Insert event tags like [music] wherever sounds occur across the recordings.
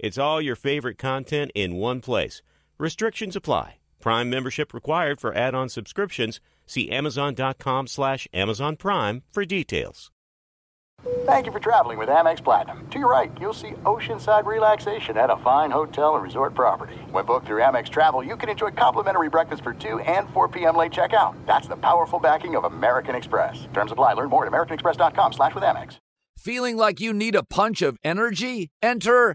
It's all your favorite content in one place. Restrictions apply. Prime membership required for add-on subscriptions. See Amazon.com slash Amazon Prime for details. Thank you for traveling with Amex Platinum. To your right, you'll see oceanside relaxation at a fine hotel and resort property. When booked through Amex Travel, you can enjoy complimentary breakfast for 2 and 4 p.m. late checkout. That's the powerful backing of American Express. Terms apply. Learn more at americanexpress.com slash with Amex. Feeling like you need a punch of energy? Enter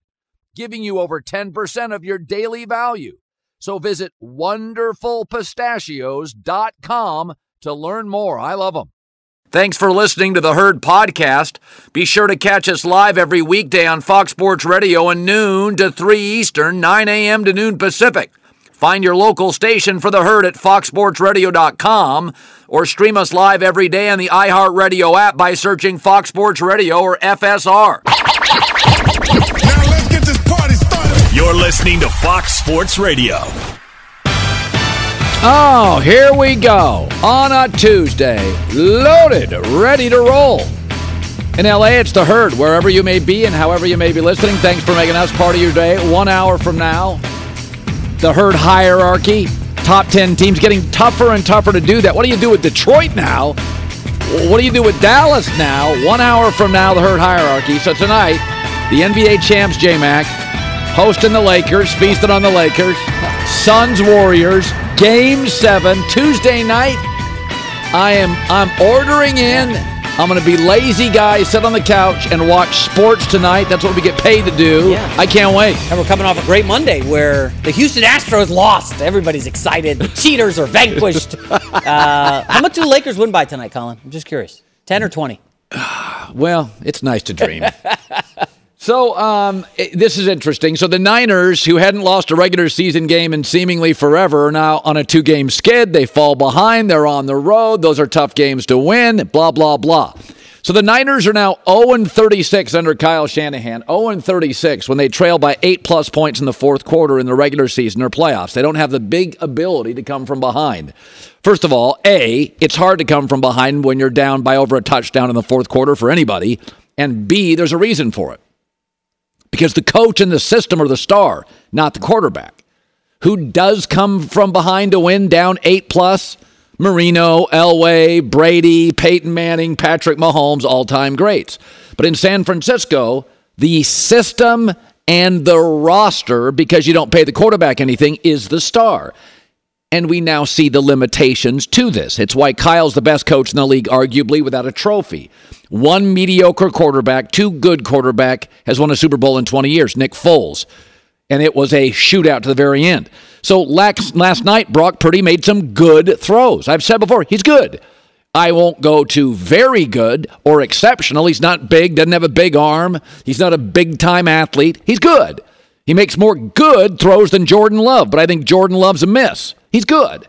giving you over 10% of your daily value. So visit wonderfulpistachios.com to learn more. I love them. Thanks for listening to the Herd Podcast. Be sure to catch us live every weekday on Fox Sports Radio at noon to 3 Eastern, 9 a.m. to noon Pacific. Find your local station for the herd at foxsportsradio.com or stream us live every day on the iHeartRadio app by searching Fox Sports Radio or FSR. You're listening to Fox Sports Radio. Oh, here we go. On a Tuesday, loaded, ready to roll. In LA, it's the herd, wherever you may be and however you may be listening. Thanks for making us part of your day. One hour from now, the herd hierarchy. Top 10 teams getting tougher and tougher to do that. What do you do with Detroit now? What do you do with Dallas now? One hour from now, the herd hierarchy. So tonight, the NBA champs, J Mac, hosting the Lakers, feasting on the Lakers. Suns Warriors, game seven, Tuesday night. I am I'm ordering in. I'm gonna be lazy guy, sit on the couch and watch sports tonight. That's what we get paid to do. Yeah. I can't wait. And we're coming off a great Monday where the Houston Astros lost. Everybody's excited. The [laughs] cheaters are vanquished. Uh, how much do the Lakers win by tonight, Colin? I'm just curious. 10 or 20? [sighs] Well, it's nice to dream. [laughs] so, um, this is interesting. So, the Niners, who hadn't lost a regular season game in seemingly forever, are now on a two game skid. They fall behind. They're on the road. Those are tough games to win, blah, blah, blah. So, the Niners are now 0 36 under Kyle Shanahan, 0 36 when they trail by eight plus points in the fourth quarter in the regular season or playoffs. They don't have the big ability to come from behind. First of all, A, it's hard to come from behind when you're down by over a touchdown in the fourth quarter for anybody. And B, there's a reason for it. Because the coach and the system are the star, not the quarterback. Who does come from behind to win down eight plus? Marino, Elway, Brady, Peyton Manning, Patrick Mahomes, all time greats. But in San Francisco, the system and the roster, because you don't pay the quarterback anything, is the star. And we now see the limitations to this. It's why Kyle's the best coach in the league, arguably, without a trophy. One mediocre quarterback, two good quarterback, has won a Super Bowl in 20 years, Nick Foles. And it was a shootout to the very end. So last, night, Brock Purdy made some good throws. I've said before, he's good. I won't go to very good or exceptional. He's not big, doesn't have a big arm. He's not a big time athlete. He's good. He makes more good throws than Jordan Love, but I think Jordan Love's a miss. He's good.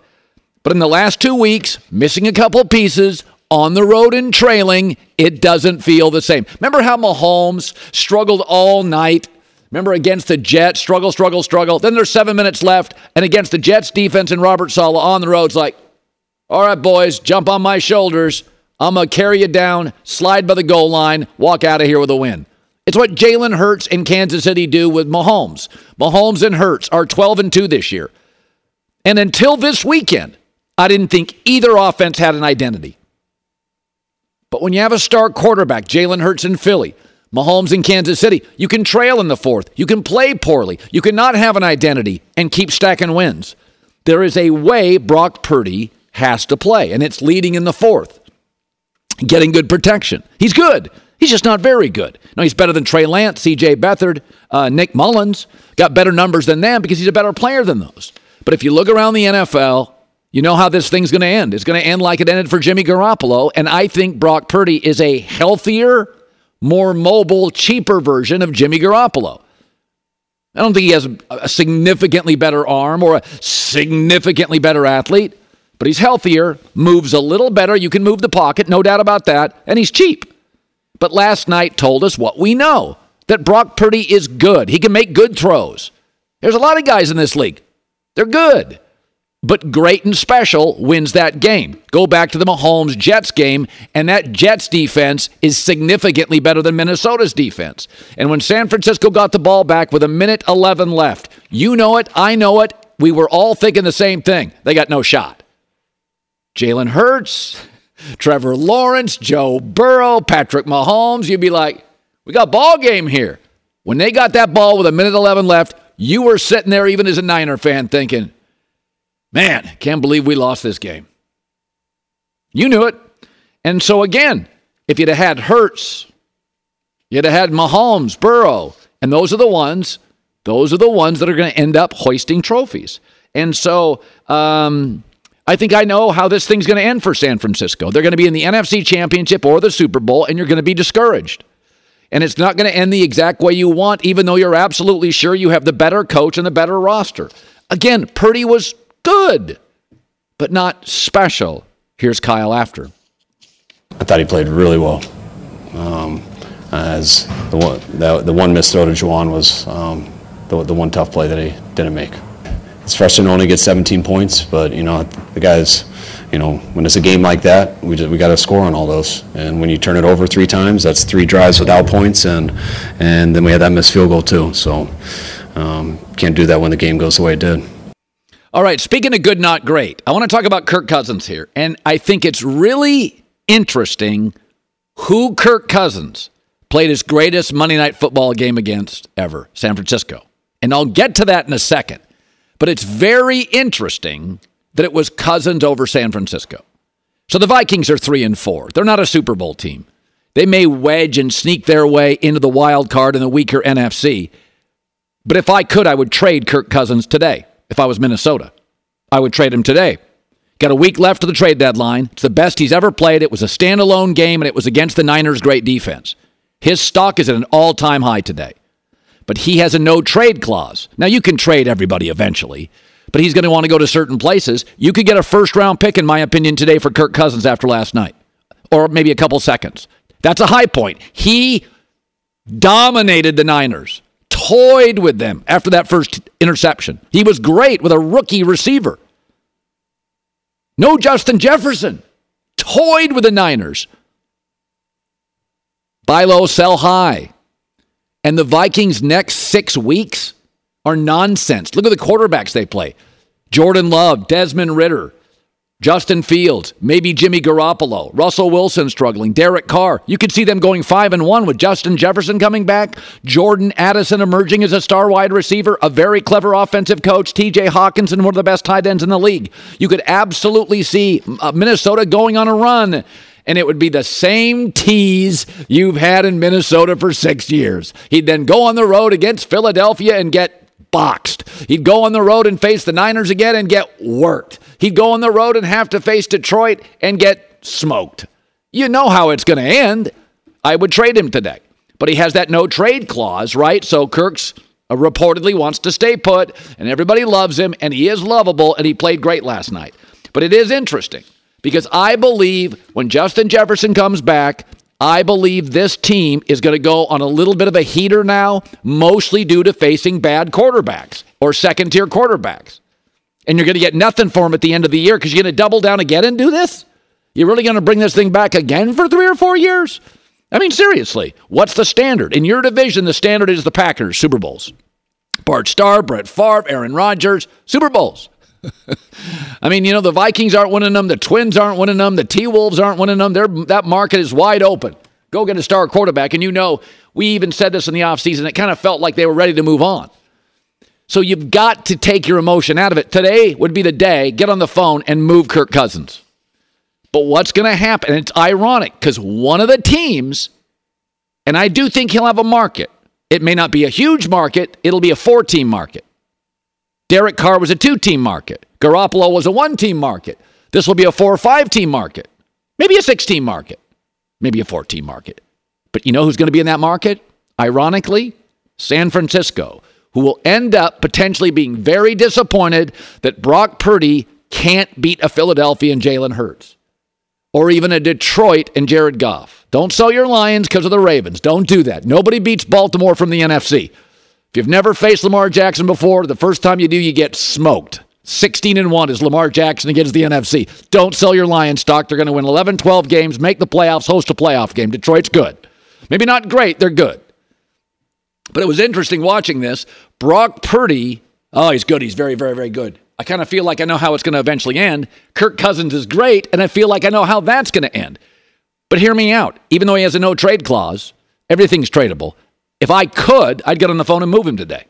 But in the last two weeks, missing a couple pieces, on the road and trailing, it doesn't feel the same. Remember how Mahomes struggled all night? Remember against the Jets, struggle, struggle, struggle. Then there's seven minutes left, and against the Jets defense and Robert Saleh on the road, it's like, all right, boys, jump on my shoulders. I'm going to carry you down, slide by the goal line, walk out of here with a win. It's what Jalen Hurts and Kansas City do with Mahomes. Mahomes and Hurts are 12 and 2 this year. And until this weekend, I didn't think either offense had an identity. But when you have a star quarterback, Jalen Hurts in Philly, Mahomes in Kansas City, you can trail in the fourth. You can play poorly. You cannot have an identity and keep stacking wins. There is a way Brock Purdy has to play, and it's leading in the fourth, getting good protection. He's good. He's just not very good. No, he's better than Trey Lance, C.J. Beathard, uh, Nick Mullens. Got better numbers than them because he's a better player than those. But if you look around the NFL, you know how this thing's going to end. It's going to end like it ended for Jimmy Garoppolo, and I think Brock Purdy is a healthier more mobile, cheaper version of Jimmy Garoppolo. I don't think he has a significantly better arm or a significantly better athlete, but he's healthier, moves a little better. You can move the pocket, no doubt about that, and he's cheap. But last night told us what we know that Brock Purdy is good. He can make good throws. There's a lot of guys in this league, they're good but great and special wins that game. Go back to the Mahomes Jets game, and that Jets defense is significantly better than Minnesota's defense. And when San Francisco got the ball back with a minute 11 left, you know it, I know it, we were all thinking the same thing. They got no shot. Jalen Hurts, [laughs] Trevor Lawrence, Joe Burrow, Patrick Mahomes, you'd be like, we got ball game here. When they got that ball with a minute 11 left, you were sitting there, even as a Niner fan, thinking, Man, can't believe we lost this game. You knew it. And so, again, if you'd have had Hurts, you'd have had Mahomes, Burrow, and those are the ones, those are the ones that are going to end up hoisting trophies. And so, um, I think I know how this thing's going to end for San Francisco. They're going to be in the NFC Championship or the Super Bowl, and you're going to be discouraged. And it's not going to end the exact way you want, even though you're absolutely sure you have the better coach and the better roster. Again, Purdy was good, but not special. Here's Kyle after. I thought he played really well. Um, as the one, the, the one missed throw to Jauan was um, the, the one tough play that he didn't make. It's frustrating to only get 17 points, but you know the guys, you know when it's a game like that, we just, we got to score on all those. And when you turn it over three times, that's three drives without points, and and then we had that missed field goal too. So um, can't do that when the game goes the way it did. All right, speaking of good, not great, I want to talk about Kirk Cousins here. And I think it's really interesting who Kirk Cousins played his greatest Monday night football game against ever San Francisco. And I'll get to that in a second. But it's very interesting that it was Cousins over San Francisco. So the Vikings are 3 and 4. They're not a Super Bowl team. They may wedge and sneak their way into the wild card in the weaker NFC. But if I could, I would trade Kirk Cousins today if I was Minnesota. I would trade him today. Got a week left of the trade deadline. It's the best he's ever played. It was a standalone game, and it was against the Niners' great defense. His stock is at an all time high today. But he has a no trade clause. Now, you can trade everybody eventually, but he's going to want to go to certain places. You could get a first round pick, in my opinion, today for Kirk Cousins after last night, or maybe a couple seconds. That's a high point. He dominated the Niners toyed with them after that first interception. He was great with a rookie receiver. No Justin Jefferson. Toyed with the Niners. Buy low, sell high. And the Vikings' next six weeks are nonsense. Look at the quarterbacks they play Jordan Love, Desmond Ridder, Justin Fields, maybe Jimmy Garoppolo, Russell Wilson struggling, Derek Carr. You could see them going 5 and 1 with Justin Jefferson coming back, Jordan Addison emerging as a star wide receiver, a very clever offensive coach, TJ Hockenson, one of the best tight ends in the league. You could absolutely see uh, Minnesota going on a run and it would be the same tease you've had in Minnesota for 6 years. He'd then go on the road against Philadelphia and get boxed. He'd go on the road and face the Niners again and get worked. He'd go on the road and have to face Detroit and get smoked. You know how it's going to end. I would trade him today. But he has that no trade clause, right? So Kirk's uh, reportedly wants to stay put, and everybody loves him, and he is lovable, and he played great last night. But it is interesting because I believe when Justin Jefferson comes back, I believe this team is going to go on a little bit of a heater now, mostly due to facing bad quarterbacks or second tier quarterbacks. And you're going to get nothing for them at the end of the year because you're going to double down again and do this? You're really going to bring this thing back again for three or four years? I mean, seriously, what's the standard? In your division, the standard is the Packers, Super Bowls. Bart Starr, Brett Favre, Aaron Rodgers, Super Bowls. [laughs] I mean, you know, the Vikings aren't winning them. The Twins aren't winning them. The T Wolves aren't winning them. They're, that market is wide open. Go get a star quarterback. And you know, we even said this in the offseason. It kind of felt like they were ready to move on. So you've got to take your emotion out of it. Today would be the day, get on the phone and move Kirk Cousins. But what's going to happen? It's ironic because one of the teams, and I do think he'll have a market. It may not be a huge market, it'll be a four team market. Derek Carr was a two team market. Garoppolo was a one team market. This will be a four or five team market. Maybe a six team market. Maybe a four team market. But you know who's going to be in that market? Ironically, San Francisco, who will end up potentially being very disappointed that Brock Purdy can't beat a Philadelphia and Jalen Hurts or even a Detroit and Jared Goff. Don't sell your Lions because of the Ravens. Don't do that. Nobody beats Baltimore from the NFC. If you've never faced Lamar Jackson before, the first time you do, you get smoked. 16 and 1 is Lamar Jackson against the NFC. Don't sell your Lions stock. They're going to win 11, 12 games, make the playoffs, host a playoff game. Detroit's good. Maybe not great, they're good. But it was interesting watching this. Brock Purdy, oh, he's good. He's very, very, very good. I kind of feel like I know how it's going to eventually end. Kirk Cousins is great, and I feel like I know how that's going to end. But hear me out. Even though he has a no trade clause, everything's tradable. If I could, I'd get on the phone and move him today.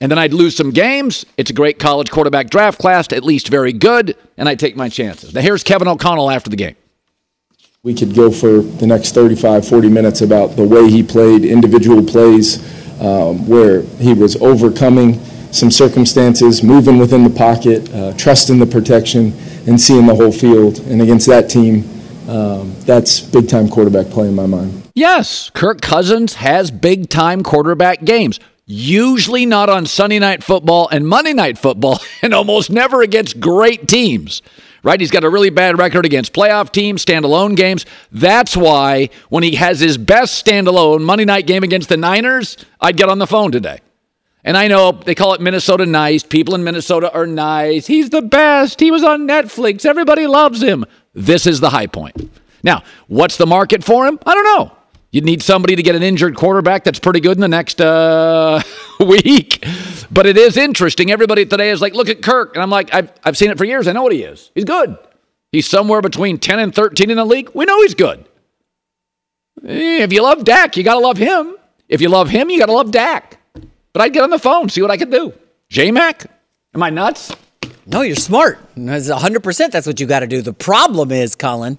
And then I'd lose some games. It's a great college quarterback draft class, at least very good, and I take my chances. Now, here's Kevin O'Connell after the game. We could go for the next 35, 40 minutes about the way he played, individual plays, um, where he was overcoming some circumstances, moving within the pocket, uh, trusting the protection, and seeing the whole field. And against that team, um, that's big time quarterback play in my mind. Yes, Kirk Cousins has big time quarterback games. Usually not on Sunday night football and Monday night football, [laughs] and almost never against great teams. Right? He's got a really bad record against playoff teams, standalone games. That's why when he has his best standalone Monday night game against the Niners, I'd get on the phone today. And I know they call it Minnesota nice. People in Minnesota are nice. He's the best. He was on Netflix. Everybody loves him. This is the high point. Now, what's the market for him? I don't know. You need somebody to get an injured quarterback that's pretty good in the next uh, [laughs] week. But it is interesting. Everybody today is like, look at Kirk. And I'm like, I've, I've seen it for years. I know what he is. He's good. He's somewhere between 10 and 13 in the league. We know he's good. Eh, If you love Dak, you got to love him. If you love him, you got to love Dak. But I'd get on the phone, see what I could do. J Mac? Am I nuts? No, you're smart. That's 100% that's what you got to do. The problem is, Colin,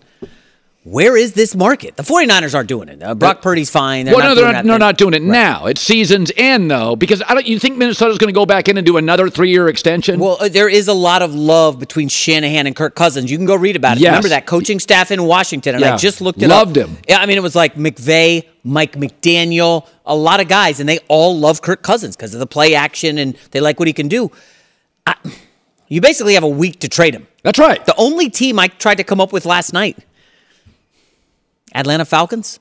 where is this market? The 49ers aren't doing it. Uh, Brock Purdy's fine. They're well, not no, doing they're not, they're not doing it now. It's season's end, though, because I don't. You think Minnesota's going to go back in and do another three-year extension? Well, uh, there is a lot of love between Shanahan and Kirk Cousins. You can go read about it. Yes. Remember that coaching staff in Washington, and I just looked it Loved up. him. Yeah, I mean, it was like McVay, Mike McDaniel, a lot of guys, and they all love Kirk Cousins because of the play action and they like what he can do. I, you basically have a week to trade him. That's right. The only team I tried to come up with last night, Atlanta Falcons.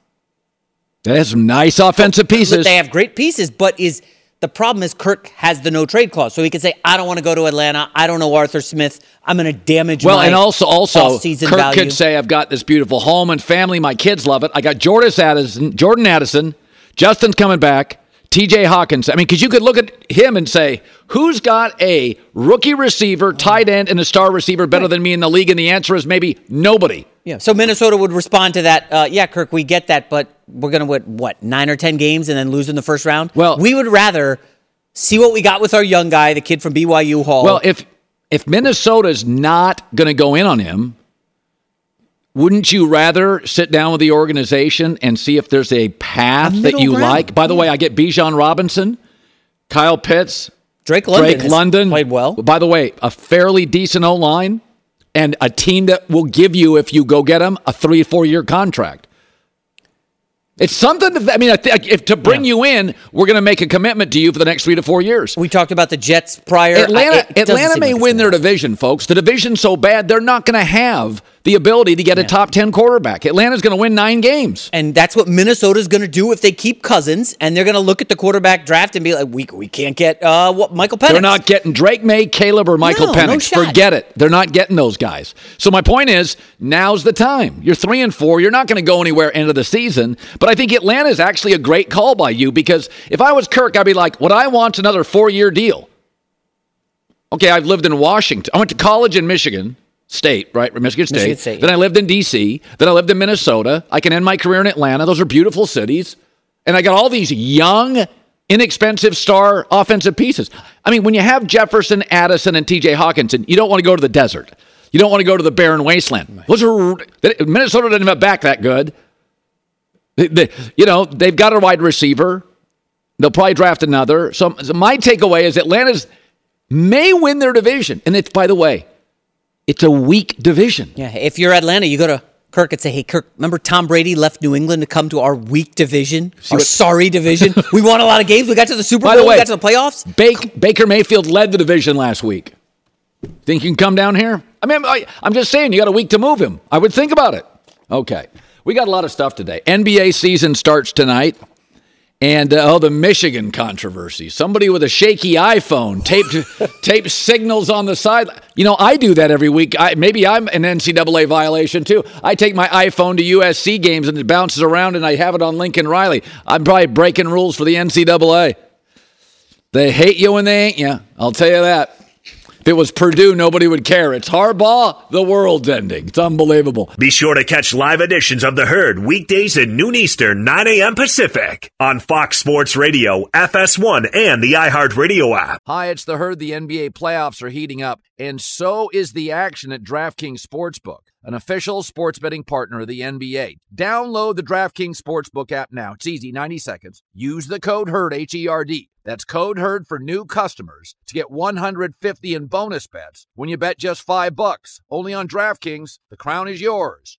They have some nice offensive pieces. They have great pieces, but is the problem is Kirk has the no trade clause, so he can say, "I don't want to go to Atlanta. I don't know Arthur Smith. I'm going to damage Well, and also, also, Kirk value." could say, "I've got this beautiful home and family. My kids love it. I got Jordan Addison, Jordan Addison, Justin's coming back, T.J. Hawkins. I mean, because you could look at him and say, who's got a rookie receiver, tight end, and a star receiver better than me in the league? And the answer is maybe nobody. Yeah. So Minnesota would respond to that. Uh, yeah, Kirk, we get that, but we're going to win what nine or ten games and then lose in the first round. Well- we would rather see what we got with our young guy, the kid from BYU Hall. Well, if if Minnesota's not going to go in on him, wouldn't you rather sit down with the organization and see if there's a path that you like? By the way, I get Bijan Robinson, Kyle Pitts, Drake London, Drake London played well. By the way, a fairly decent O line and a team that will give you, if you go get him, a three four year contract. It's something. To, I mean, I think if to bring you in, we're going to make a commitment to you for the next three to four years. We talked about the Jets prior. Atlanta, I- Atlanta may win their division, folks. The division's so bad, they're not going to have the ability to get a top 10 quarterback. Atlanta's going to win nine games. And that's what Minnesota's going to do if they keep Cousins, and they're going to look at the quarterback draft and be like, "We we can't get uh what Michael Penix." They're not getting Drake Maye, Caleb, or Michael No, no Penix. shot. Forget it. They're not getting those guys. So my point is, now's the time. You're three and four. You're not going to go anywhere end of the season. But I think Atlanta is actually a great call by you because if I was Kirk, I'd be like, what I want's another four year deal. Okay, I've lived in Washington. I went to college in Michigan. State, right? Michigan State. Michigan State, Then. I lived in D.C. Then I lived in Minnesota. I can end my career in Atlanta. Those are beautiful cities. And I got all these young, inexpensive star offensive pieces. I mean, when you have Jefferson, Addison, and T.J. Hockenson, you don't want to go to the desert. You don't want to go to the barren wasteland. Those are Minnesota didn't have back that good. They- they- you know, they've got a wide receiver. They'll probably draft another. So, so my takeaway is Atlanta's may win their division. And it's, by the way, it's a weak division. Yeah, if you're Atlanta, you go to Kirk and say, "Hey, Kirk, remember Tom Brady left New England to come to our weak division, our what- sorry division? [laughs] we won a lot of games. We got to the Super Bowl. the way, we got to the playoffs. Baker, Baker Mayfield led the division last week. Think you can come down here? I mean, I, I'm just saying, you got a week to move him. I would think about it. Okay. We got a lot of stuff today. NBA season starts tonight. And uh, oh, the Michigan controversy. Somebody with a shaky iPhone taped [laughs] taped signals on the side. You know, I do that every week. I, maybe I'm an NCAA violation too. I take my iPhone to USC games and it bounces around, and I have it on Lincoln Riley. I'm probably breaking rules for the NCAA. They hate you when they ain't you. I'll tell you that. If it was Purdue, nobody would care. It's Harbaugh, the world's ending. It's unbelievable. Be sure to catch live editions of The Herd weekdays at noon Eastern, 9 a.m. Pacific on Fox Sports Radio, FS1, and the iHeartRadio app. Hi, it's the herd. The NBA playoffs are heating up, and so is the action at DraftKings Sportsbook, an official sports betting partner of the NBA. Download the DraftKings Sportsbook app now. It's easy, 90 seconds. Use the code HERD, H E R D. That's code HERD for new customers to get 150 in bonus bets when you bet just 5 bucks. Only on DraftKings. The crown is yours.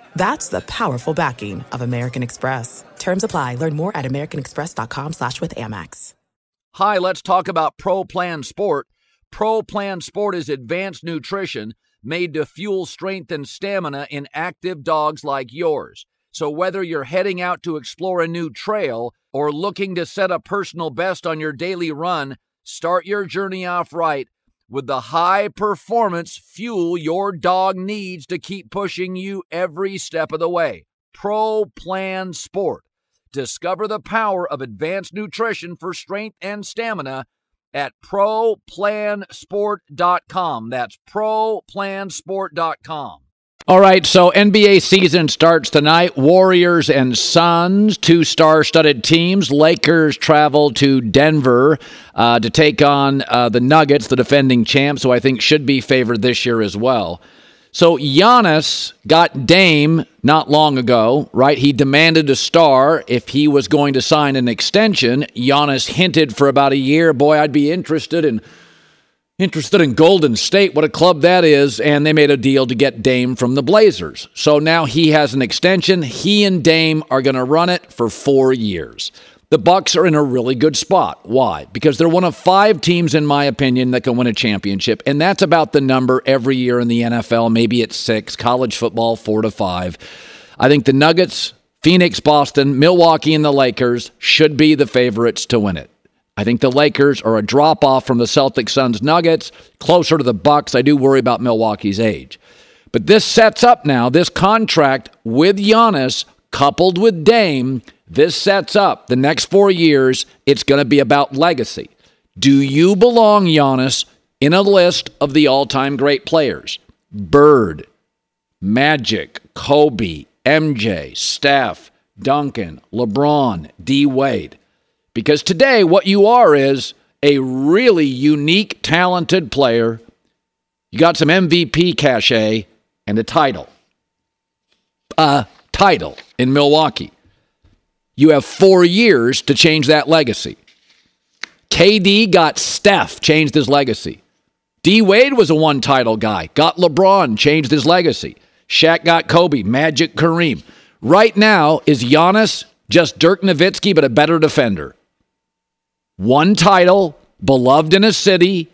That's the powerful backing of American Express. Terms apply. Learn more at americanexpress.com slash with Amex. Hi, let's talk about Pro Plan Sport. Pro Plan Sport is advanced nutrition made to fuel strength and stamina in active dogs like yours. So whether you're heading out to explore a new trail or looking to set a personal best on your daily run, start your journey off right with the high performance fuel your dog needs to keep pushing you every step of the way. Pro Plan Sport. Discover the power of advanced nutrition for strength and stamina at ProPlansport.com. That's ProPlansport.com. All right, so NBA season starts tonight. Warriors and Suns, two star studded teams. Lakers travel to Denver uh, to take on uh, the Nuggets, the defending champs, who I think should be favored this year as well. So Giannis got Dame not long ago, right? He demanded a star if he was going to sign an extension. Giannis hinted for about a year, boy, I'd be interested in interested in Golden State, what a club that is, and they made a deal to get Dame from the Blazers. So now he has an extension. He and Dame are going to run it for 4 years. The Bucks are in a really good spot. Why? Because they're one of 5 teams in my opinion that can win a championship, and that's about the number every year in the NFL, maybe it's 6, college football 4 to 5. I think the Nuggets, Phoenix, Boston, Milwaukee and the Lakers should be the favorites to win it. I think the Lakers are a drop off from the Celtics, Suns, Nuggets, closer to the Bucks. I do worry about Milwaukee's age. But this sets up now this contract with Giannis coupled with Dame. This sets up the next 4 years it's going to be about legacy. Do you belong Giannis in a list of the all-time great players? Bird, Magic, Kobe, MJ, Steph, Duncan, LeBron, D Wade. Because today, what you are is a really unique, talented player. You got some MVP cachet and a title. a title in Milwaukee. You have four years to change that legacy. KD got Steph, changed his legacy. D Wade was a one title guy, got LeBron, changed his legacy. Shaq got Kobe, Magic Kareem. Right now, is Giannis just Dirk Nowitzki, but a better defender? One title, beloved in a city.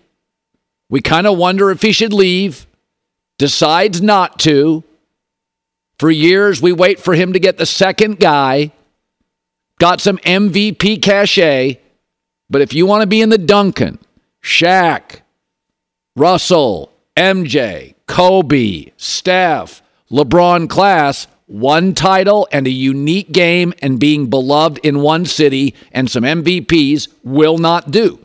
We kind of wonder if he should leave. Decides not to. For years, we wait for him to get the second guy. Got some MVP cachet. But if you want to be in the Duncan, Shaq, Russell, MJ, Kobe, Steph, LeBron class, one title and a unique game and being beloved in one city and some MVPs will not do.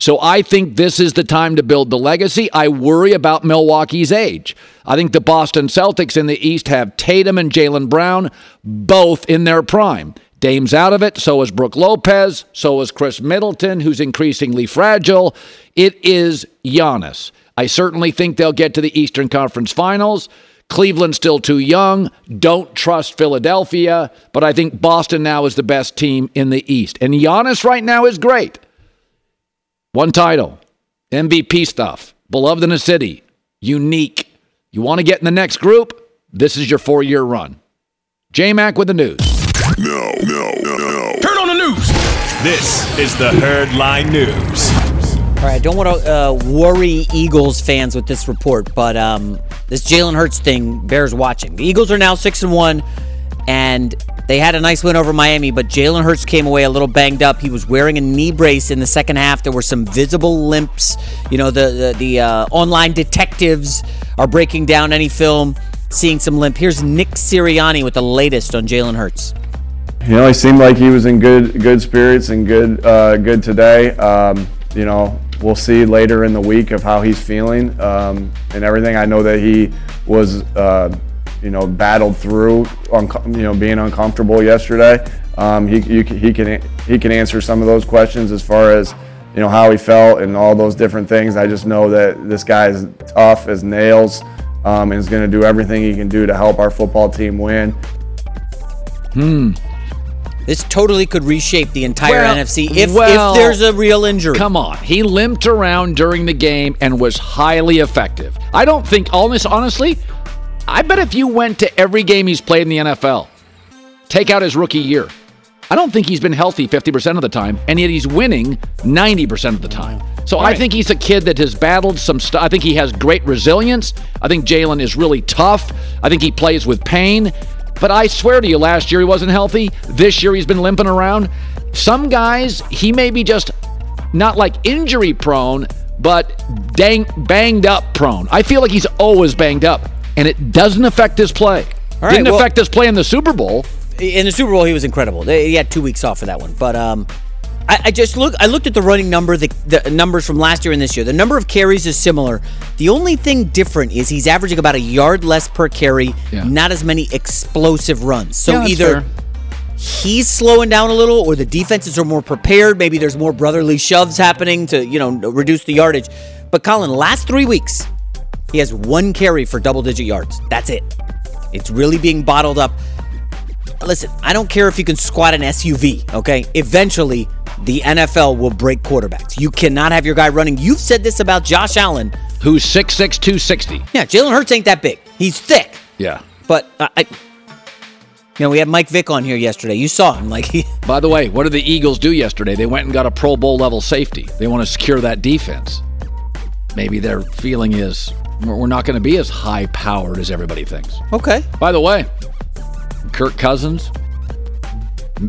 So I think this is the time to build the legacy. I worry about Milwaukee's age. I think the Boston Celtics in the East have Tatum and Jaylen Brown both in their prime. Dame's out of it. So is Brook Lopez. So is Khris Middleton, who's increasingly fragile. It is Giannis. I certainly think they'll get to the Eastern Conference Finals. Cleveland's still too young. Don't trust Philadelphia, but I think Boston now is the best team in the East. And Giannis right now is great. One title, MVP stuff, beloved in a city, unique. You want to get in the next group? This is your four year run. J Mac with the news. No, no, no, no. Turn on the news. This is the Herd Line News. All right, I don't want to uh, worry Eagles fans with this report, but um, this Jalen Hurts thing bears watching. The Eagles are now six and one, and they had a nice win over Miami, but Jalen Hurts came away a little banged up. He was wearing a knee brace in the second half. There were some visible limps. You know, the the, the uh, online detectives are breaking down any film, seeing some limp. Here's Nick Sirianni with the latest on Jalen Hurts. You know, he seemed like he was in good good spirits and good uh, good today. Um, you know, we'll see later in the week of how he's feeling um, and everything. I know that he was, uh, you know, battled through, you know, being uncomfortable yesterday. Um, he, you, he can he can answer some of those questions as far as you know how he felt and all those different things. I just know that this guy is tough as nails um, and is going to do everything he can do to help our football team win. Hmm. This totally could reshape the entire Well, NFC if, well, if there's a real injury. Come on. He limped around during the game and was highly effective. I don't think, honest, honestly, I bet if you went to every game he's played in the NFL, take out his rookie year, I don't think he's been healthy 50% of the time, and yet he's winning 90% of the time. So I think he's a kid that has battled some stuff. I think he has great resilience. I think Jalen is really tough. I think he plays with pain. But I swear to you, last year he wasn't healthy. This year he's been limping around. Some guys, he may be just not like injury prone, but dang, banged up prone. I feel like he's always banged up, and it doesn't affect his play. Right, Didn't well- affect his play in the Super Bowl. in the Super Bowl, he was incredible. He had two weeks off for that one, but um, I, I just look. I looked at the running number, the, the numbers from last year and this year. The number of carries is similar. The only thing different is he's averaging about a yard less per carry. Yeah. Not as many explosive runs. So Yeah, either fair. he's slowing down a little, or the defenses are more prepared. Maybe there's more brotherly shoves happening to you know reduce the yardage. But Colin, last three weeks, he has one carry for double digit yards. That's it. It's really being bottled up. Listen, I don't care if you can squat an SUV, okay? Eventually, the NFL will break quarterbacks. You cannot have your guy running. You've said this about Josh Allen. Who's 6'6", 260. Yeah, Jalen Hurts ain't that big. He's thick. Yeah. But I, I you know, we had Mike Vick on here yesterday. You saw him. Like he [laughs] By the way, what did the Eagles do yesterday? They went and got a Pro Bowl level safety. They want to secure that defense. Maybe their feeling is we're we're not going to be as high powered as everybody thinks. Okay. By the way, Kirk Cousins,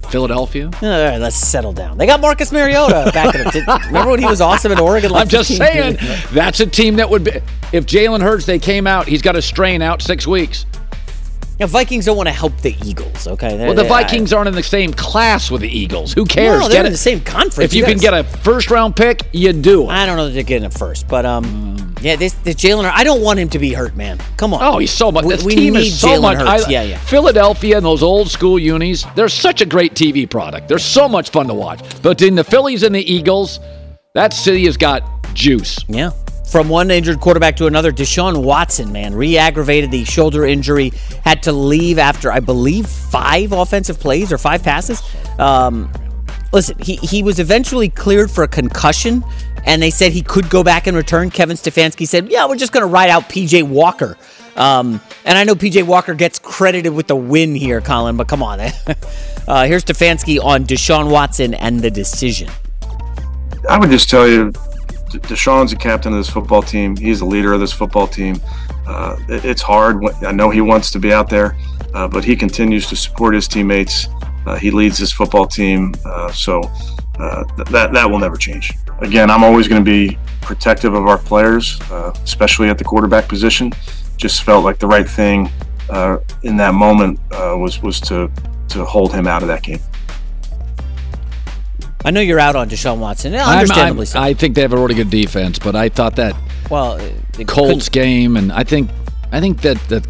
Philadelphia. All right, let's settle down. They got Marcus Mariota back in it. Remember when he was awesome in Oregon? like I'm just saying [laughs] that's a team that would be. If Jalen Hurts, they came out, he's got a strain out six weeks. Yeah, Vikings don't want to help the Eagles. Okay. Well, the Vikings aren't in the same class with the Eagles. Who cares? No, they're Get in it- the same conference. If you, can get a first round pick, you do it. I don't know that they're getting it first, but um, yeah, this, this Jalen. I don't want him to be hurt, man. Come on. Oh, he's so much. We, This we team need is so Jalen much. Hurts. I- yeah, yeah. Philadelphia and those old school unis, they're such a great TV product. They're so much fun to watch. But in the Phillies and the Eagles, that city has got juice. Yeah. From one injured quarterback to another. Deshaun Watson, man, re-aggravated the shoulder injury, had to leave after I believe five offensive plays or five passes. Um, listen, he he was eventually cleared for a concussion, and they said he could go back and return. Kevin Stefanski said, "Yeah, we're just going to ride out PJ Walker." Um, and I know PJ Walker gets credited with the win here, Colin, but come on. [laughs] uh, here's Stefanski on Deshaun Watson and the decision. I would just tell you, Deshaun's the captain of this football team. He's the leader of this football team. Uh, it, it's hard. I know he wants to be out there, uh, but he continues to support his teammates. Uh, he leads his football team, uh, so uh, th- that that will never change. Again, I'm always going to be protective of our players, uh, especially at the quarterback position. Just felt like the right thing in that moment was was to to hold him out of that game. I know you're out on Deshaun Watson. Understandably so. I think they have a really good defense, but I thought that well Colts game, and I think I think that that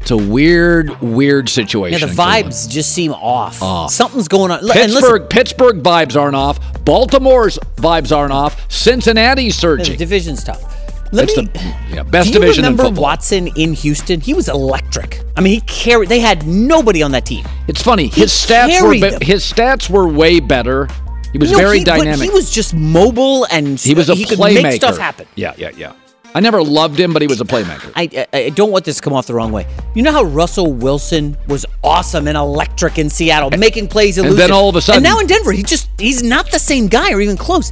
it's a weird, weird situation. Yeah, the vibes just seem off. off. Something's going on. Pittsburgh, Pittsburgh vibes aren't off. Baltimore's vibes aren't off. Cincinnati's surging. The division's tough. Let it's me, the yeah, best do you division remember in football. Watson in Houston? He was electric. I mean, he carried. They had nobody on that team. It's funny. His stats were be, his stats were way better. He was no, very he, dynamic. He was just mobile and he was a he playmaker. Could make stuff happen. Yeah, yeah, yeah. I never loved him, but he was a playmaker. I, I, I don't want this to come off the wrong way. You know how Russell Wilson was awesome and electric in Seattle, and, making plays, and then all of a sudden, and now in Denver, he just he's not the same guy or even close.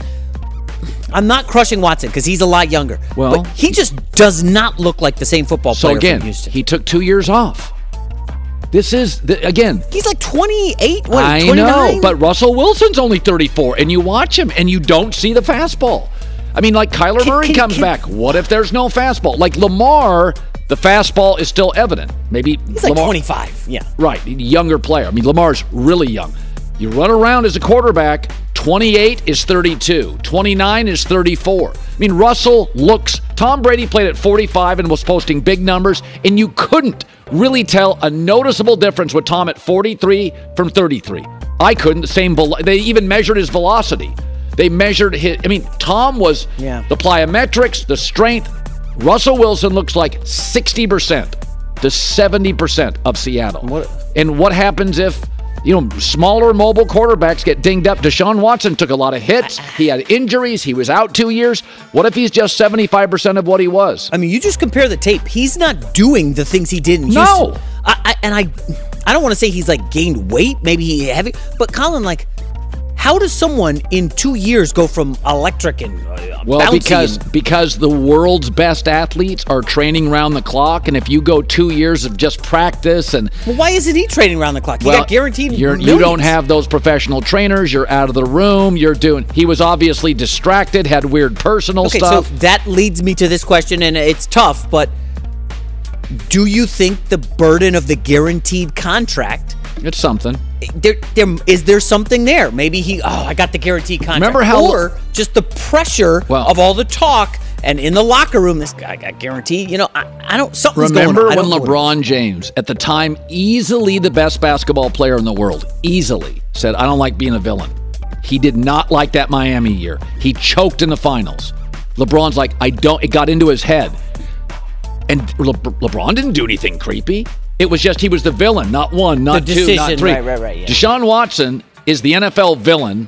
I'm not crushing Watson because he's a lot younger. Well, but he just does not look like the same football player. so player again, from Houston. He took two years off. This is the, again. He's like 28. What, I 29? know, but Russell Wilson's only 34, and you watch him and you don't see the fastball. I mean, like Kyler can, Murray can, comes can, back. What if there's no fastball? Like Lamar, the fastball is still evident. Maybe he's Lamar, like 25. Yeah, right. Younger player. I mean, Lamar's really young. You run around as a quarterback. 28 is 32. 29 is 34. I mean, Russell looks. Tom Brady played at 45 and was posting big numbers, and you couldn't really tell a noticeable difference with Tom at 43 from 33. I couldn't. The same. They even measured his velocity. They measured his. I mean, Tom was yeah. the plyometrics, the strength. Russell Wilson looks like 60% to 70% of Seattle. What? And what happens if you know, smaller mobile quarterbacks get dinged up. Deshaun Watson took a lot of hits. He had injuries. He was out two years. What if he's just 75% of what he was? I mean, you just compare the tape. He's not doing the things he did in no. I, I, and I, I don't want to say he's like gained weight. Maybe he heavy, but Colin, like, how does someone in two years go from electric and uh, well because and- because the world's best athletes are training around the clock, and if you go two years of just practice and well, why isn't he training around the clock? He well, got guaranteed. You're, you don't have those professional trainers. You're out of the room. You're doing. He was obviously distracted. Had weird personal okay, stuff. so that leads me to this question, and it's tough, but do you think the burden of the guaranteed contract? It's something. There, there is there something there? Maybe he. Oh, I got the guaranteed contract. Remember how, or just the pressure well, of all the talk and in the locker room, this guy got guaranteed. You know, I, I don't. Something's remember going on. when LeBron James, at the time, easily the best basketball player in the world, easily said, "I don't like being a villain." He did not like that Miami year. He choked in the finals. LeBron's like, "I don't." It got into his head, and Le- LeBron didn't do anything creepy. It was just he was the villain, not one, not the two, decision, not three. Right, right, right. Yeah. Deshaun Watson is the NFL villain.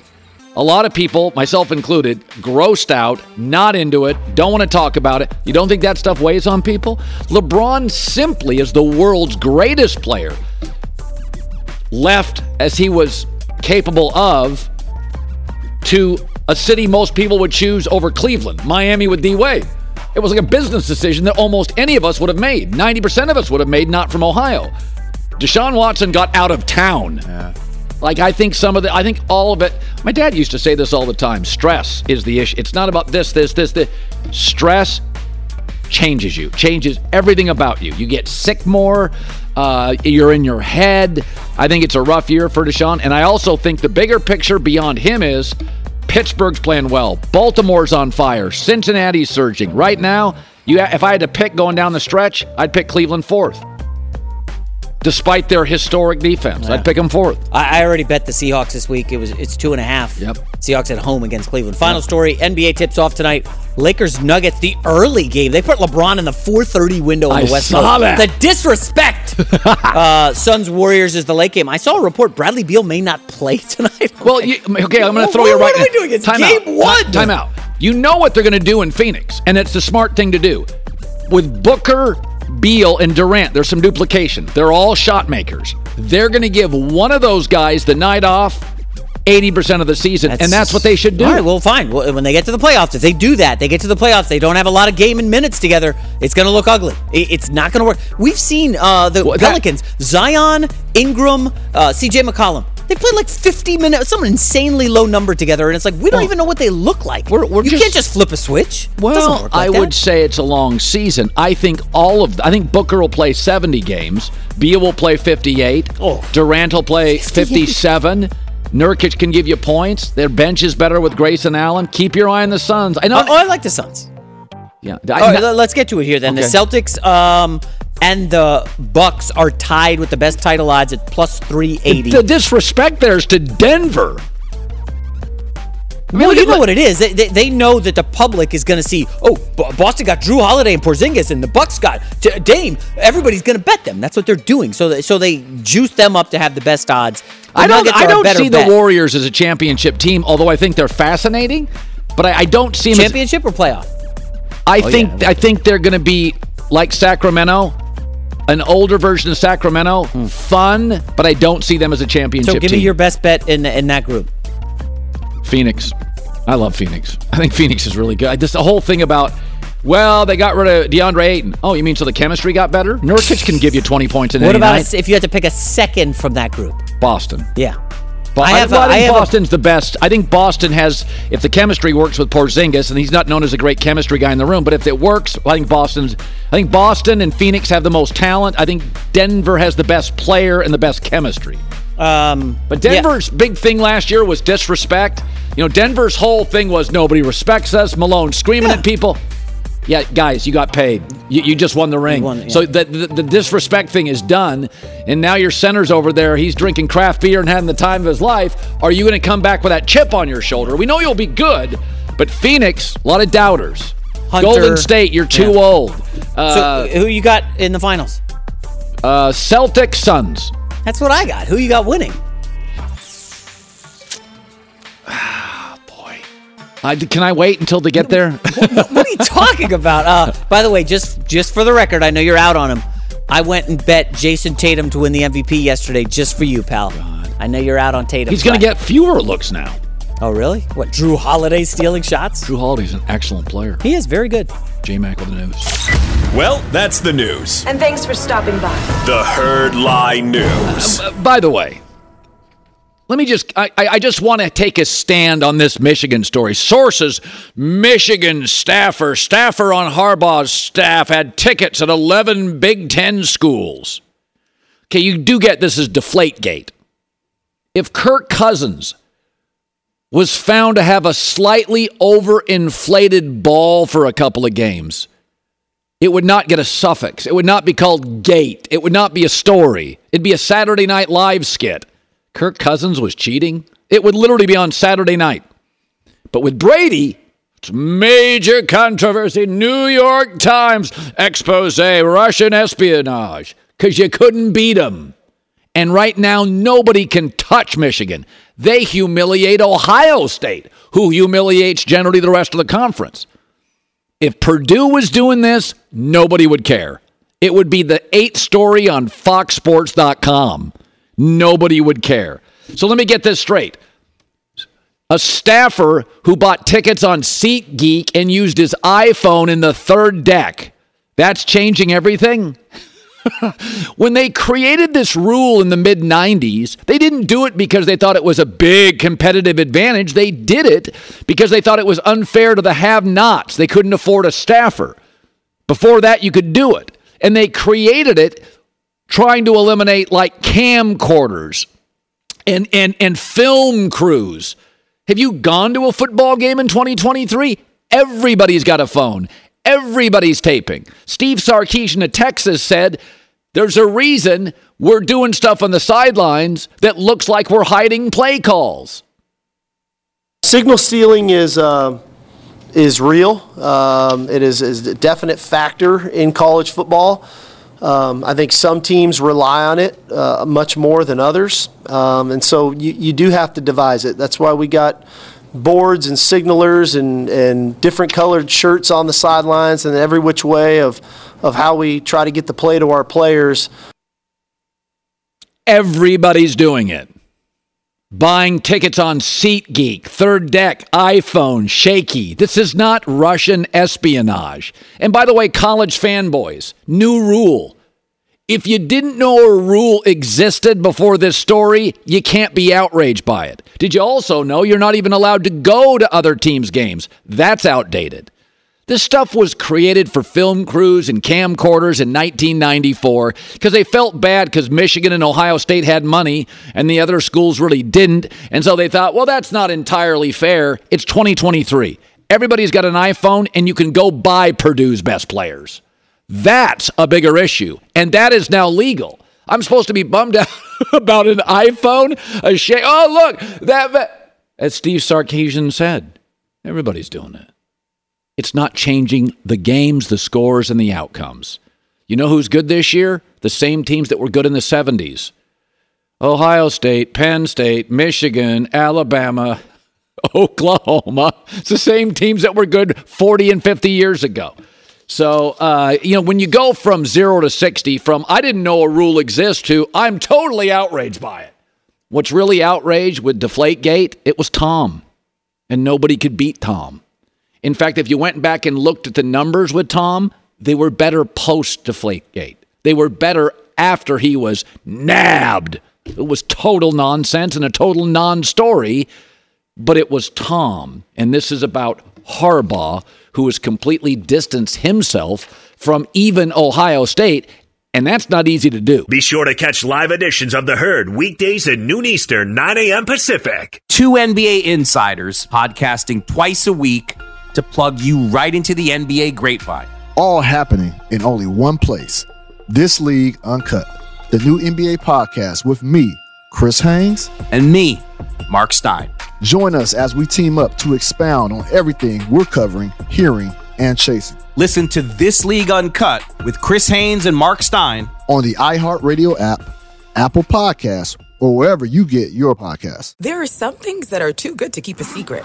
A lot of people, myself included, grossed out, not into it, don't want to talk about it. You don't think that stuff weighs on people? LeBron simply is the world's greatest player. Left as he was capable of to a city most people would choose over Cleveland, Miami with D Wade. It was like a business decision that almost any of us would have made. 90% of us would have made, not from Ohio. Deshaun Watson got out of town. Yeah. Like I think some of the, I think all of it. My dad used to say this all the time. Stress is the issue. It's not about this, this, this, this. Stress changes you, changes everything about you. You get sick more. Uh, you're in your head. I think it's a rough year for Deshaun, and I also think the bigger picture beyond him is Pittsburgh's playing well. Baltimore's on fire. Cincinnati's surging. Right now, you if I had to pick going down the stretch, I'd pick Cleveland fourth. despite their historic defense. I'd pick them fourth. I, I already bet the Seahawks this week. It was it's two and a half. Yep. Seahawks at home against Cleveland. Final story: NBA tips off tonight. Lakers Nuggets, the early game. They put LeBron in the 4:30 window on I the West saw Coast. that. The disrespect. [laughs] uh, Suns Warriors is the late game. I saw a report Bradley Beal may not play [laughs] tonight. Well, you, okay, I'm going to throw you right. what are we doing? It's time game out. one. Time out. You know what they're going to do in Phoenix, and it's the smart thing to do. With Booker, Beal, and Durant, there's some duplication. They're all shot makers. They're going to give one of those guys the night off. 80% of the season, and that's what they should do. All right, well, fine. Well, when they get to the playoffs, if they do that, they get to the playoffs, they don't have a lot of game and minutes together, it's going to look ugly. It's not going to work. We've seen uh, the Well, that- Pelicans, Zion, Ingram, uh, CJ McCollum. They played like 50 minutes, some insanely low number together, and it's like, we don't even know what they look like. We're- we're you just- can't just flip a switch. Well, like I that. would say it's a long season. I think all of I think Booker will play 70 games. Beal will play 58. Oh. Durant will play 57. Nurkic can give you points. Their bench is better with Grayson Allen. Keep your eye on the Suns. I know. Oh, I like the Suns. yeah. All right, let- let's get to it here then. Okay. The Celtics um, and the Bucks are tied with the best title odds at plus 380. the disrespect there is to Denver. I mean, well, you know what- what it is. They, they, they know that the public is going to see. Oh, Boston got Jrue Holiday and Porzingis, and the Bucks got Dame. Everybody's going to bet them. That's what they're doing. So, so they juice them up to have the best odds. I don't. I don't see bet. the Warriors as a championship team, although I think they're fascinating. But I, I don't see them. As, championship or playoff. I Oh, think. yeah. I think they're going to be like Sacramento, an older version of Sacramento. Fun, but I don't see them as a championship Hmm. So give team. me your best bet in in that group. Phoenix. I love Phoenix. I think Phoenix is really good. I- Just the whole thing about, well, they got rid of DeAndre Ayton. Oh, you mean so the chemistry got better? Nurkic can give you 20 points in What about night. if you had to pick a second from that group? Boston. Yeah. But I I, have well, a- I think I have a- Boston's the best. I think Boston has, if the chemistry works with Porzingis, and he's not known as a great chemistry guy in the room, but if it works, I think Boston's. I think Boston and Phoenix have the most talent. I think Denver has the best player and the best chemistry. Um, But Denver's big thing last year was disrespect. You know, Denver's whole thing was nobody respects us. Malone screaming at people. Yeah, guys, you got paid. You, you just won the ring. won yeah. So the, the the disrespect thing is done, and now your center's over there. He's drinking craft beer and having the time of his life. Are you going to come back with that chip on your shoulder? We know you'll be good, but Phoenix, a lot of doubters. Hunter. Golden State, you're too Yeah. old. So Uh, who you got in the finals? uh, Celtics, Suns. That's what I got. Who you got winning? I, can I wait until they get there? what are you talking about? Uh, by the way, just just for the record, I know you're out on him. I went and bet Jayson Tatum to win the MVP yesterday just for you, pal. I know you're out on Tatum. He's going to get fewer looks now. Oh, really? What? Jrue Holiday stealing shots? Jrue Holiday's an excellent player. He is very good. J Mac with the news. Well, that's the news. And thanks for stopping by. The Herd Lie News. Uh, by the way, let me just, I, I just want to take a stand on this Michigan story. Sources Michigan staffer, staffer on Harbaugh's staff had tickets at 11 Big Ten schools. Okay, you do get this is Deflategate. If Kirk Cousins was found to have a slightly overinflated ball for a couple of games, it would not get a suffix. It would not be called gate. It would not be a story. It'd be a Saturday Night Live skit. Kirk Cousins was cheating. It would literally be on Saturday night. But with Brady, it's major controversy. New York Times expose Russian espionage because you couldn't beat him. And right now, nobody can touch Michigan. They humiliate Ohio State, who humiliates generally the rest of the conference. If Purdue was doing this, nobody would care. It would be the eighth story on foxsports.com. Nobody would care. So let me get this straight. A staffer who bought tickets on SeatGeek and used his iPhone in the third deck. That's changing everything? [laughs] when they created this rule in the mid 90s, they didn't do it because they thought it was a big competitive advantage. They did it because they thought it was unfair to the have nots. They couldn't afford a staffer. Before that, you could do it. And they created it trying to eliminate like camcorders and, and, and film crews. Have you gone to a football game in 2023? Everybody's got a phone. Everybody's taping. Steve Sarkisian of Texas said There's a reason we're doing stuff on the sidelines that looks like we're hiding play calls. Signal stealing is uh, is real. Um, it is, is a definite factor in college football. Um, I think some teams rely on it uh, much more than others, um, and so you, you do have to devise it. That's why we got boards and signalers and, and different colored shirts on the sidelines and every which way of, of how we try to get the play to our players. Everybody's doing it. Buying tickets on SeatGeek, Third Deck, iPhone, Shaky. This is not Russian espionage. And by the way, college fanboys, new rule. If you didn't know a rule existed before this story, you can't be outraged by it. Did you also know you're not even allowed to go to other teams' games? That's outdated. This stuff was created for film crews and camcorders in 1994 because they felt bad because Michigan and Ohio State had money and the other schools really didn't. And so they thought, well, that's not entirely fair. It's 2023. Everybody's got an iPhone and you can go buy Purdue's best players. That's a bigger issue. And that is now legal. I'm supposed to be bummed [laughs] out about an iPhone? A sh- oh, look, that, that. As Steve Sarkisian said, everybody's doing it. It's not changing the games, the scores, and the outcomes. You know who's good this year? The same teams that were good in the 70s Ohio State, Penn State, Michigan, Alabama, [laughs] Oklahoma. It's the same teams that were good 40 and 50 years ago. So, uh, you know, when you go from zero to 60, from I didn't know a rule exists to I'm totally outraged by it. What's really outraged with Deflategate? It was Tom, and nobody could beat Tom. In fact, if you went back and looked at the numbers with Tom, they were better post Deflategate. They were better after he was nabbed. It was total nonsense and a total non story, but it was Tom. And this is about Harbaugh who has completely distanced himself from even Ohio State. And that's not easy to do. Be sure to catch live editions of The Herd weekdays at noon Eastern, 9 a.m. Pacific. Two NBA insiders podcasting twice a week to plug you right into the NBA grapevine. All happening in only one place. This League Uncut, the new NBA podcast with me, Chris Haynes, and me, Mark Stein. Join us as we team up to expound on everything we're covering, hearing, and chasing. Listen to This League Uncut with Chris Haynes and Mark Stein on the iHeartRadio app, Apple Podcasts, or wherever you get your podcasts. There are some things that are too good to keep a secret.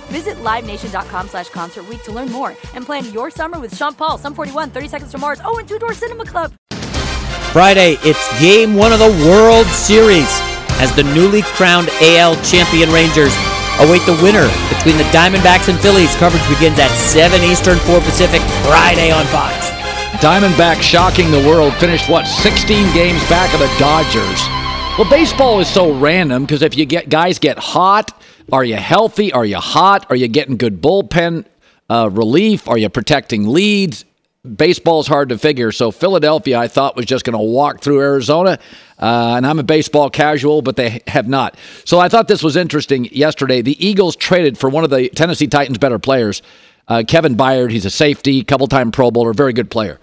Visit LiveNation.com slash Concert Week to learn more and plan your summer with Sean Paul, Sum 41, 30 Seconds to Mars, oh, and Two Door Cinema Club. Friday, it's game one of the World Series as the newly crowned AL champion Rangers await the winner between the Diamondbacks and Phillies. Coverage begins at 7 Eastern, 4 Pacific, Friday on Fox. Diamondbacks shocking the world, finished what, 16 games back of the Dodgers. Well, baseball is so random because if you get guys get hot, are you healthy? Are you hot? Are you getting good bullpen uh, relief? Are you protecting leads? baseball's hard to figure. So Philadelphia, I thought, was just going to walk through Arizona. Uh, and I'm a baseball casual, but they have not. So I thought this was interesting yesterday. The Eagles traded for one of the Tennessee Titans' better players, uh, Kevin Byard. He's a safety, couple time Pro Bowler, very good player.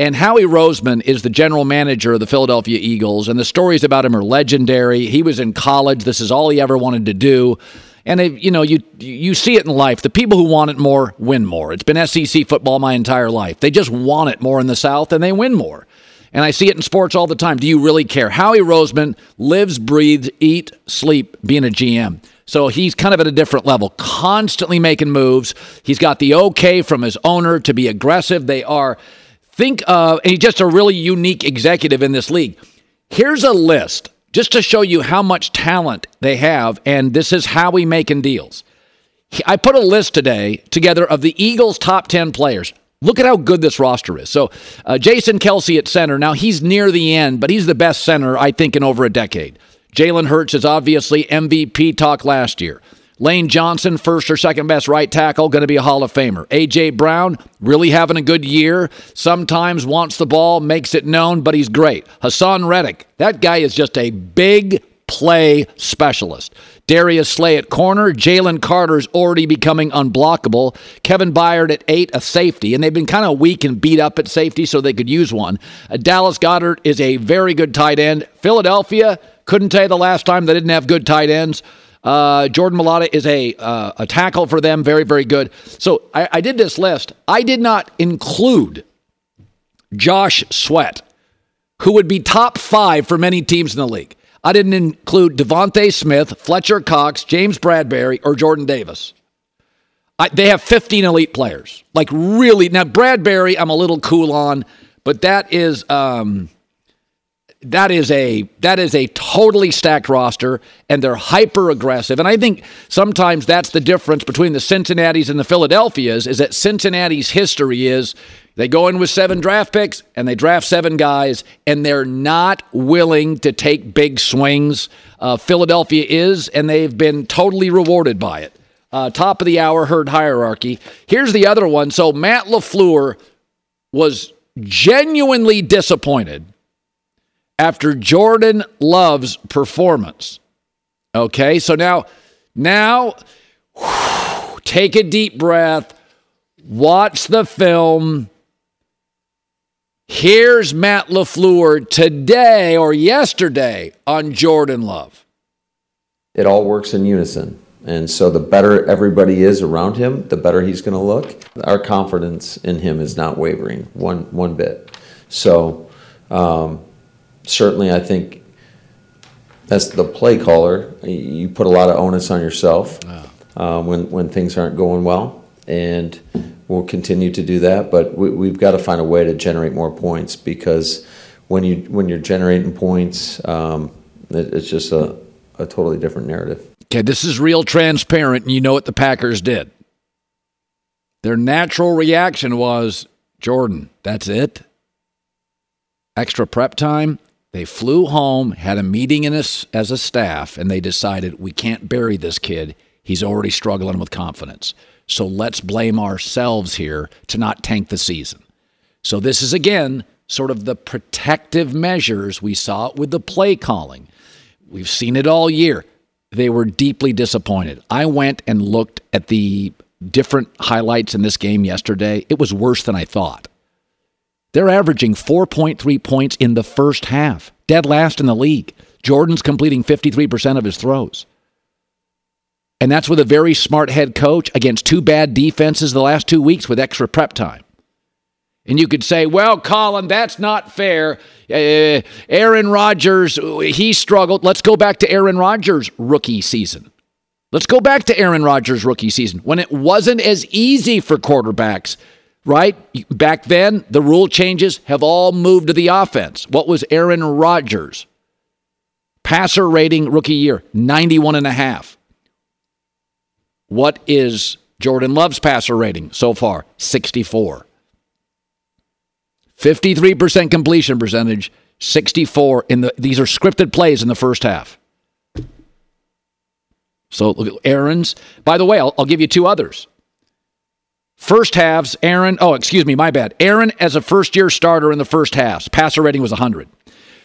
And Howie Roseman is the general manager of the Philadelphia Eagles, and the stories about him are legendary. He was in college. This is all he ever wanted to do. And you know, you you see it in life. The people who want it more win more. It's been SEC football my entire life. They just want it more in the South, and they win more. And I see it in sports all the time. Do you really care? Howie Roseman lives, breathes, eat, sleep being a GM. So he's kind of at a different level, constantly making moves. He's got the okay from his owner to be aggressive. They are Think of, and he's just a really unique executive in this league. Here's a list just to show you how much talent they have, and this is how we making deals. I put a list today together of the Eagles' top 10 players. Look at how good this roster is. So, uh, Jason Kelce at center. Now, he's near the end, but he's the best center, I think, in over a decade. Jalen Hurts is obviously MVP talk last year. Lane Johnson, first or second best right tackle, going to be a Hall of Famer. A.J. Brown, really having a good year. Sometimes wants the ball, makes it known, but he's great. Haason Reddick, that guy is just a big play specialist. Darius Slay at corner. Jalen Carter's already becoming unblockable. Kevin Byard at eight, a safety. And they've been kind of weak and beat up at safety, so they could use one. Uh, Dallas Goedert is a very good tight end. Philadelphia, couldn't tell you the last time they didn't have good tight ends. Uh, Jordan Mailata is a uh, a tackle for them, very very good. So I, I did this list. I did not include Josh Sweat, who would be top five for many teams in the league. I didn't include DeVonta Smith, Fletcher Cox, James Bradberry, or Jordan Davis. I, they have 15 elite players. Like really now, Bradberry, I'm a little cool on, but that is. Um, that is a that is a totally stacked roster and they're hyper aggressive and i think sometimes that's the difference between the cincinnatis and the philadelphias is that cincinnati's history is they go in with seven draft picks and they draft seven guys and they're not willing to take big swings. Uh, philadelphia is and they've been totally rewarded by it. Uh, top of the hour herd hierarchy. Here's the other one. So matt lafleur was genuinely disappointed after Jordan Love's performance. Okay, so now, now, whew, take a deep breath, watch the film. Here's Matt LaFleur today or yesterday on Jordan Love. It all works in unison. And so the better everybody is around him, the better he's going to look. Our confidence in him is not wavering one one bit. So um, certainly, I think as the play caller, you put a lot of onus on yourself um, when when things aren't going well, and we'll continue to do that. But we, have got to find a way to generate more points because when you when you're generating points, um, it, it's just a, a totally different narrative. Okay, this is real transparent, and you know what the Packers did. Their natural reaction was Jordan, that's it. Extra prep time. They flew home, had a meeting in a, as a staff, and they decided we can't bury this kid. He's already struggling with confidence. So let's blame ourselves here to not tank the season. So this is again sort of the protective measures we saw with the play calling. We've seen it all year. They were deeply disappointed. I went and looked at the different highlights in this game yesterday. It was worse than I thought. They're averaging 4.3 points in the first half, dead last in the league. Jordan's completing 53% of his throws. And that's with a very smart head coach against two bad defenses the last two weeks with extra prep time. And you could say, well, Colin, that's not fair. Uh, Aaron Rodgers, he struggled. Let's go back to Aaron Rodgers' rookie season. Let's go back to Aaron Rodgers' rookie season when it wasn't as easy for quarterbacks right? Back then, the rule changes have all moved to the offense. What was Aaron Rodgers? Passer rating rookie year, 91 and a half. What is Jordan Love's passer rating so far? 64. 53% completion percentage, 64 in the these are scripted plays in the first half. So look at Aaron's. By the way, I'll, I'll give you two others. First halves, Aaron, oh, excuse me, my bad. Aaron as a first year starter in the first halves, passer rating was 100.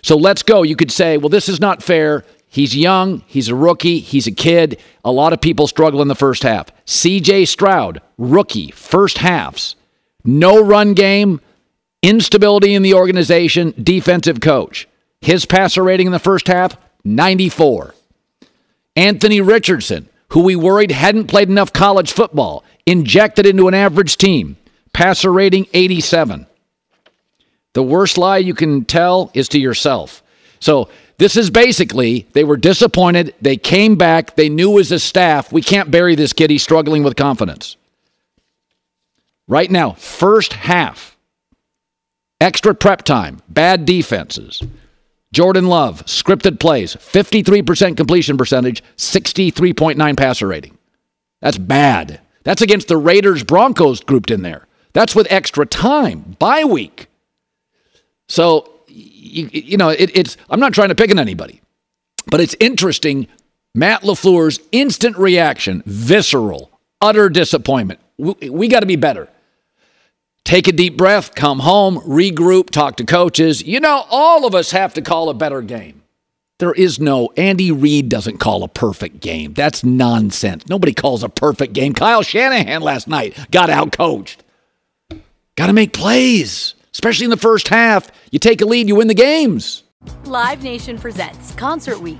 So let's go. You could say, well, this is not fair. He's young, he's a rookie, he's a kid. A lot of people struggle in the first half. CJ Stroud, rookie, first halves. No run game, instability in the organization, defensive coach. His passer rating in the first half, 94. Anthony Richardson, who we worried hadn't played enough college football, injected into an average team, passer rating 87. The worst lie you can tell is to yourself. So, this is basically they were disappointed. They came back. They knew as a staff, we can't bury this kid. He's struggling with confidence. Right now, first half, extra prep time, bad defenses. Jordan Love, scripted plays, 53% completion percentage, 63.9 passer rating. That's bad. That's against the Raiders Broncos grouped in there. That's with extra time, bye week. So, you, you know, it, it's, I'm not trying to pick on anybody, but it's interesting. Matt LaFleur's instant reaction, visceral, utter disappointment. We, we got to be better. Take a deep breath, come home, regroup, talk to coaches. You know, all of us have to call a better game. There is no, Andy Reid doesn't call a perfect game. That's nonsense. Nobody calls a perfect game. Kyle Shanahan last night got out coached. Got to make plays, especially in the first half. You take a lead, you win the games. Live Nation presents Concert Week.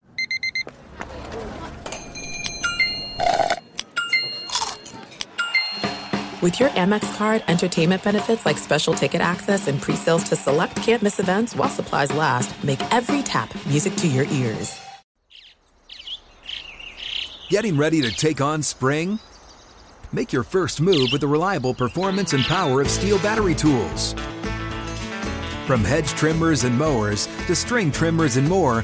With your Amex card, entertainment benefits like special ticket access and pre-sales to select campus events while supplies last, make every tap music to your ears. Getting ready to take on spring? Make your first move with the reliable performance and power of STIHL battery tools. From hedge trimmers and mowers to string trimmers and more,